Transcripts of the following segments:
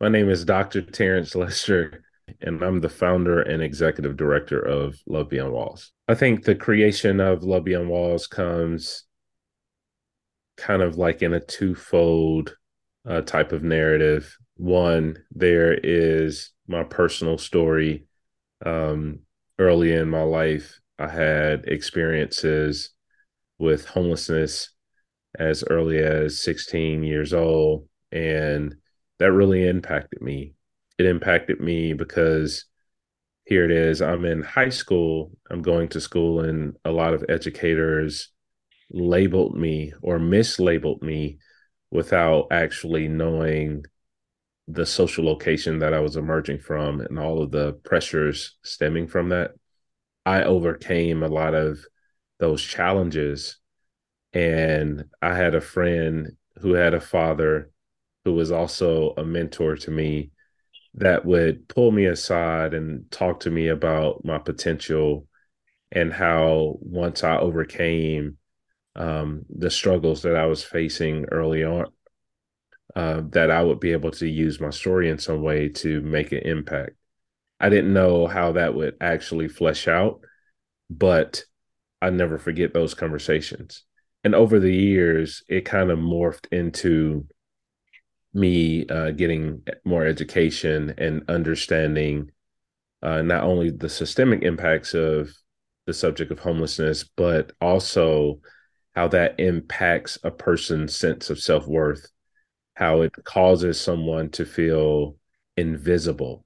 My name is Dr. Terence Lester, and I'm the founder and executive director of Love Beyond Walls. I think the creation of Love Beyond Walls comes kind of like in a twofold uh, type of narrative. One, there is my personal story. Um, early in my life, I had experiences with homelessness as early as 16 years old. And that really impacted me. It impacted me because here it is I'm in high school, I'm going to school, and a lot of educators labeled me or mislabeled me without actually knowing the social location that I was emerging from and all of the pressures stemming from that. I overcame a lot of those challenges. And I had a friend who had a father who was also a mentor to me that would pull me aside and talk to me about my potential and how once I overcame um, the struggles that I was facing early on, uh, that I would be able to use my story in some way to make an impact. I didn't know how that would actually flesh out, but I never forget those conversations. And over the years, it kind of morphed into me uh, getting more education and understanding uh, not only the systemic impacts of the subject of homelessness, but also how that impacts a person's sense of self worth, how it causes someone to feel invisible,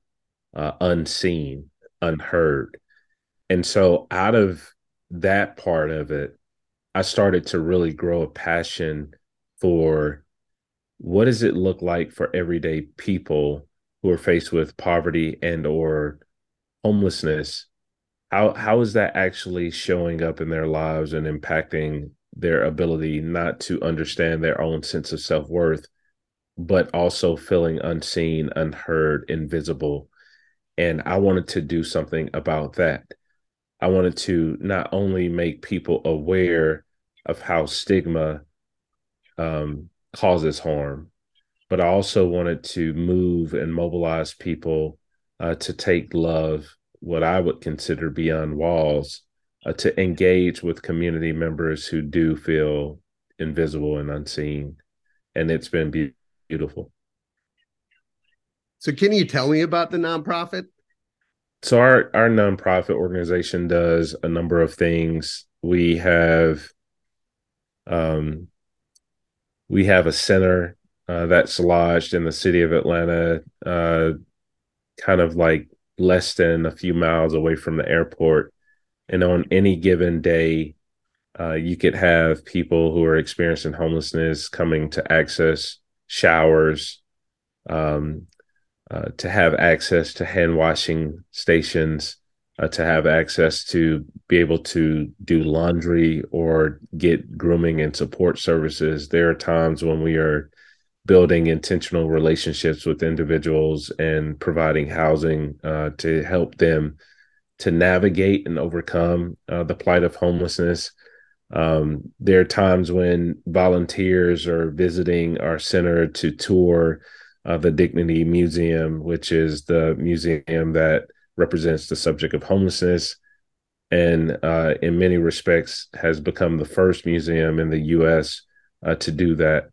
uh, unseen, unheard. And so, out of that part of it, I started to really grow a passion for what does it look like for everyday people who are faced with poverty and or homelessness? How how is that actually showing up in their lives and impacting their ability not to understand their own sense of self-worth but also feeling unseen unheard invisible? And i wanted to do something about that. I wanted to not only make people aware of how stigma um, causes harm, but I also wanted to move and mobilize people uh, to take love, what I would consider beyond walls, uh, to engage with community members who do feel invisible and unseen. And it's been be- beautiful. So, can you tell me about the nonprofit? So, our, our nonprofit organization does a number of things. We have um, we have a center uh, that's lodged in the city of Atlanta, uh, kind of like less than a few miles away from the airport. And on any given day, uh, you could have people who are experiencing homelessness coming to access showers, um, uh, to have access to hand washing stations, uh, to have access to be able to do laundry or get grooming and support services. There are times when we are building intentional relationships with individuals and providing housing uh, to help them to navigate and overcome uh, the plight of homelessness. Um, there are times when volunteers are visiting our center to tour uh, the Dignity Museum, which is the museum that represents the subject of homelessness and uh, in many respects has become the first museum in the US uh, to do that.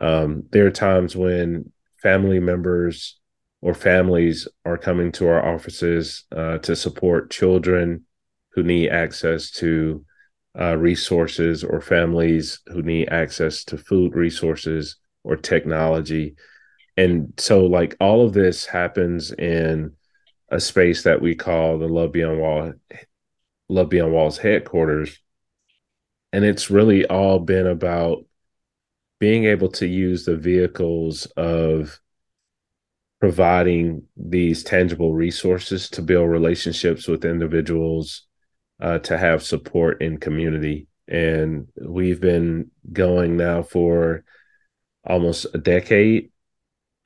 Um, there are times when family members or families are coming to our offices uh, to support children who need access to uh, resources or families who need access to food resources or technology. And so, like, all of this happens in a space that we call the Love Beyond Wall Love Beyond Walls headquarters. And it's really all been about being able to use the vehicles of providing these tangible resources to build relationships with individuals, uh, to have support in community. And we've been going now for almost a decade.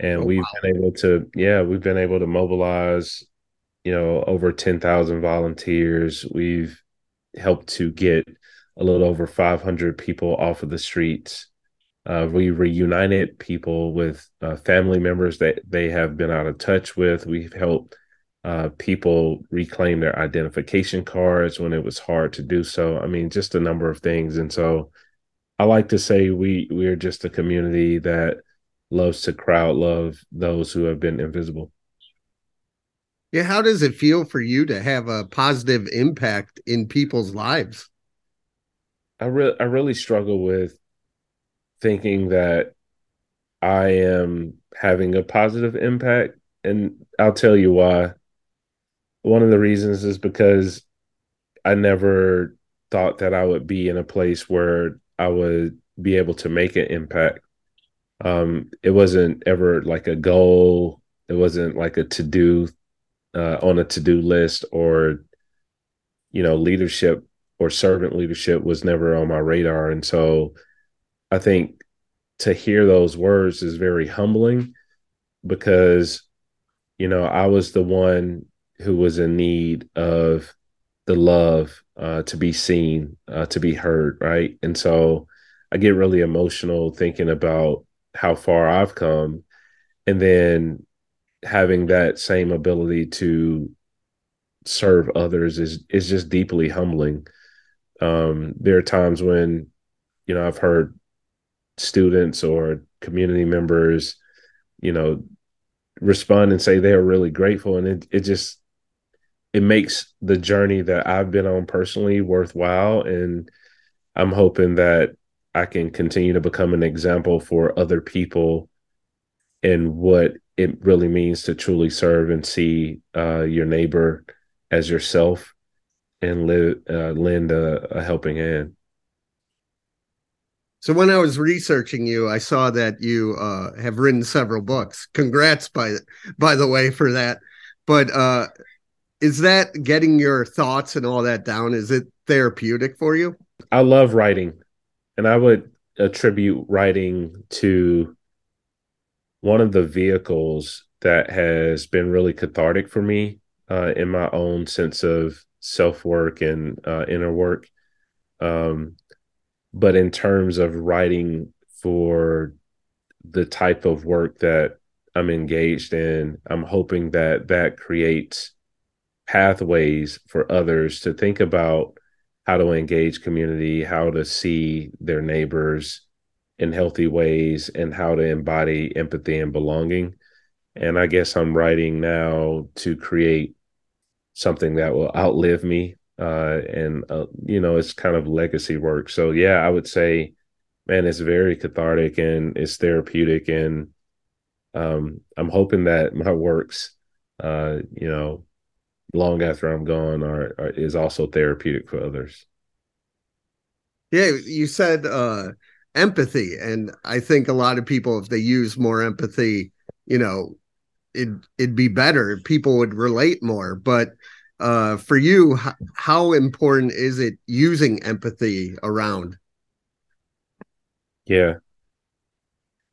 And oh, we've wow. been able to, yeah, we've been able to mobilize you know, over 10,000 volunteers. We've helped to get a little over 500 people off of the streets. Uh, we reunited people with uh, family members that they have been out of touch with. We've helped uh, people reclaim their identification cards when it was hard to do so. I mean, just a number of things. And so I like to say we we're just a community that loves to crowd love those who have been invisible. Yeah, how does it feel for you to have a positive impact in people's lives? I really I really struggle with thinking that I am having a positive impact and I'll tell you why one of the reasons is because I never thought that I would be in a place where I would be able to make an impact. Um, it wasn't ever like a goal. It wasn't like a to do uh, on a to do list or, you know, leadership or servant leadership was never on my radar. And so I think to hear those words is very humbling because, you know, I was the one who was in need of the love uh, to be seen, uh, to be heard, right? And so I get really emotional thinking about how far I've come, and then having that same ability to serve others is is just deeply humbling. Um, there are times when, you know, I've heard students or community members, you know, respond and say they're really grateful, and it it just it makes the journey that I've been on personally worthwhile. And I'm hoping that I can continue to become an example for other people in what it really means to truly serve and see uh, your neighbor as yourself and live, uh, lend a, a helping hand. So when I was researching you, I saw that you uh, have written several books. Congrats, by by the way, for that. But uh, is that getting your thoughts and all that down? Is it therapeutic for you? I love writing, and I would attribute writing to one of the vehicles that has been really cathartic for me uh, in my own sense of self work and uh, inner work. Um, but in terms of writing for the type of work that I'm engaged in, I'm hoping that that creates pathways for others to think about how to engage community, how to see their neighbors in healthy ways, and how to embody empathy and belonging. And I guess I'm writing now to create something that will outlive me. Uh, and, uh, you know, it's kind of legacy work. So, yeah, I would say, man, it's very cathartic and it's therapeutic. And um, I'm hoping that my works, uh, you know, long after I'm gone are, are is also therapeutic for others. Yeah, you said uh empathy and I think a lot of people if they use more empathy, you know, it it'd be better. People would relate more, but uh for you how, how important is it using empathy around? Yeah.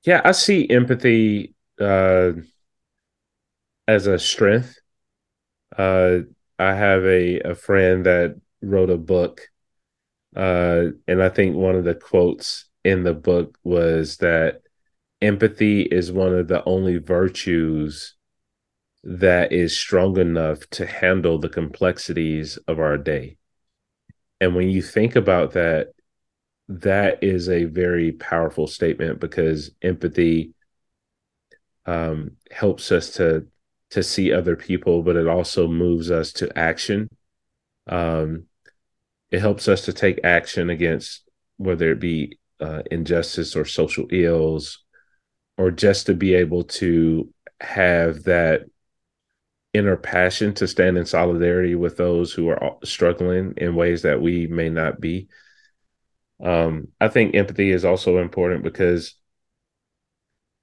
Yeah, I see empathy uh as a strength uh, I have a, a friend that wrote a book, uh, and I think one of the quotes in the book was that empathy is one of the only virtues that is strong enough to handle the complexities of our day. And when you think about that, that is a very powerful statement because empathy um, helps us to to see other people, but it also moves us to action. Um, it helps us to take action against whether it be uh, injustice or social ills, or just to be able to have that inner passion to stand in solidarity with those who are struggling in ways that we may not be. Um, I think empathy is also important because,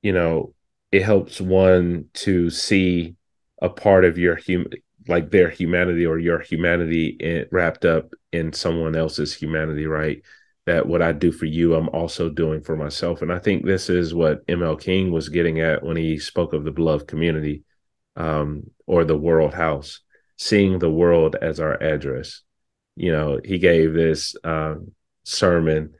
you know, it helps one to see a part of your hum like their humanity or your humanity in, wrapped up in someone else's humanity right that what i do for you i'm also doing for myself and i think this is what ml king was getting at when he spoke of the beloved community um, or the world house seeing the world as our address you know he gave this um, sermon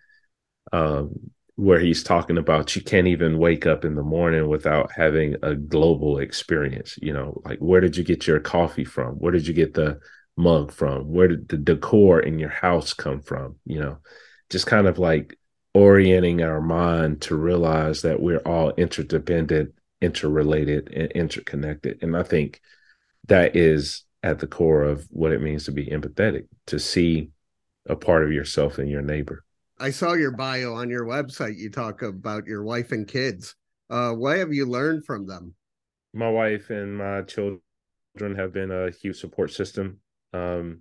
um, where he's talking about you can't even wake up in the morning without having a global experience. You know, like where did you get your coffee from? Where did you get the mug from? Where did the decor in your house come from? You know, just kind of like orienting our mind to realize that we're all interdependent, interrelated, and interconnected. And I think that is at the core of what it means to be empathetic, to see a part of yourself in your neighbor. I saw your bio on your website. You talk about your wife and kids. Uh, what have you learned from them? My wife and my children have been a huge support system. Um,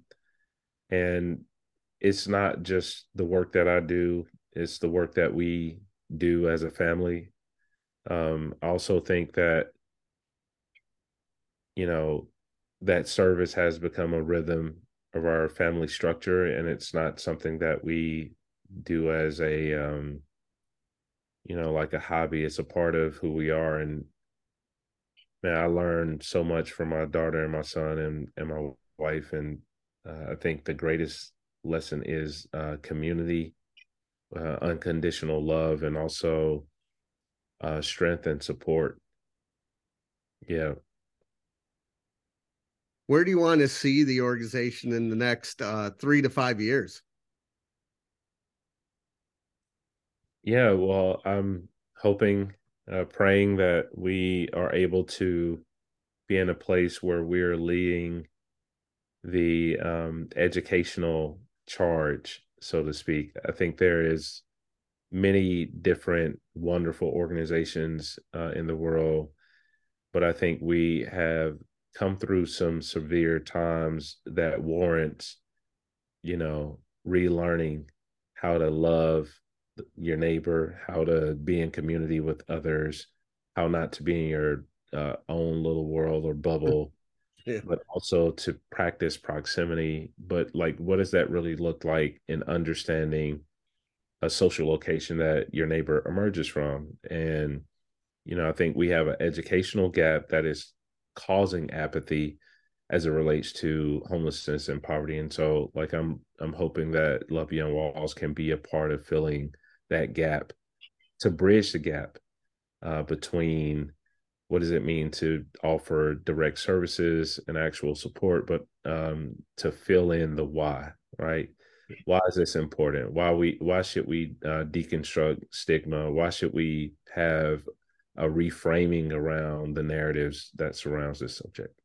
and it's not just the work that I do, it's the work that we do as a family. Um, I also think that, you know, that service has become a rhythm of our family structure, and it's not something that we do as a um you know like a hobby it's a part of who we are and man i learned so much from my daughter and my son and and my wife and uh, i think the greatest lesson is uh community uh, unconditional love and also uh strength and support. Yeah. Where do you want to see the organization in the next uh, three to five years? Yeah, well, I'm hoping, uh, praying that we are able to be in a place where we're leading the um, educational charge, so to speak. I think there is many different wonderful organizations uh, in the world, but I think we have come through some severe times that warrants, you know, relearning how to love your neighbor, how to be in community with others, how not to be in your uh, own little world or bubble, yeah. but also to practice proximity. But like, what does that really look like in understanding a social location that your neighbor emerges from? And, you know, I think we have an educational gap that is causing apathy as it relates to homelessness and poverty. And so like I'm I'm hoping that Love Beyond Walls can be a part of filling that gap to bridge the gap uh, between what does it mean to offer direct services and actual support, but um, to fill in the why, right? Why is this important? Why we? Why should we uh, deconstruct stigma? Why should we have a reframing around the narratives that surrounds this subject?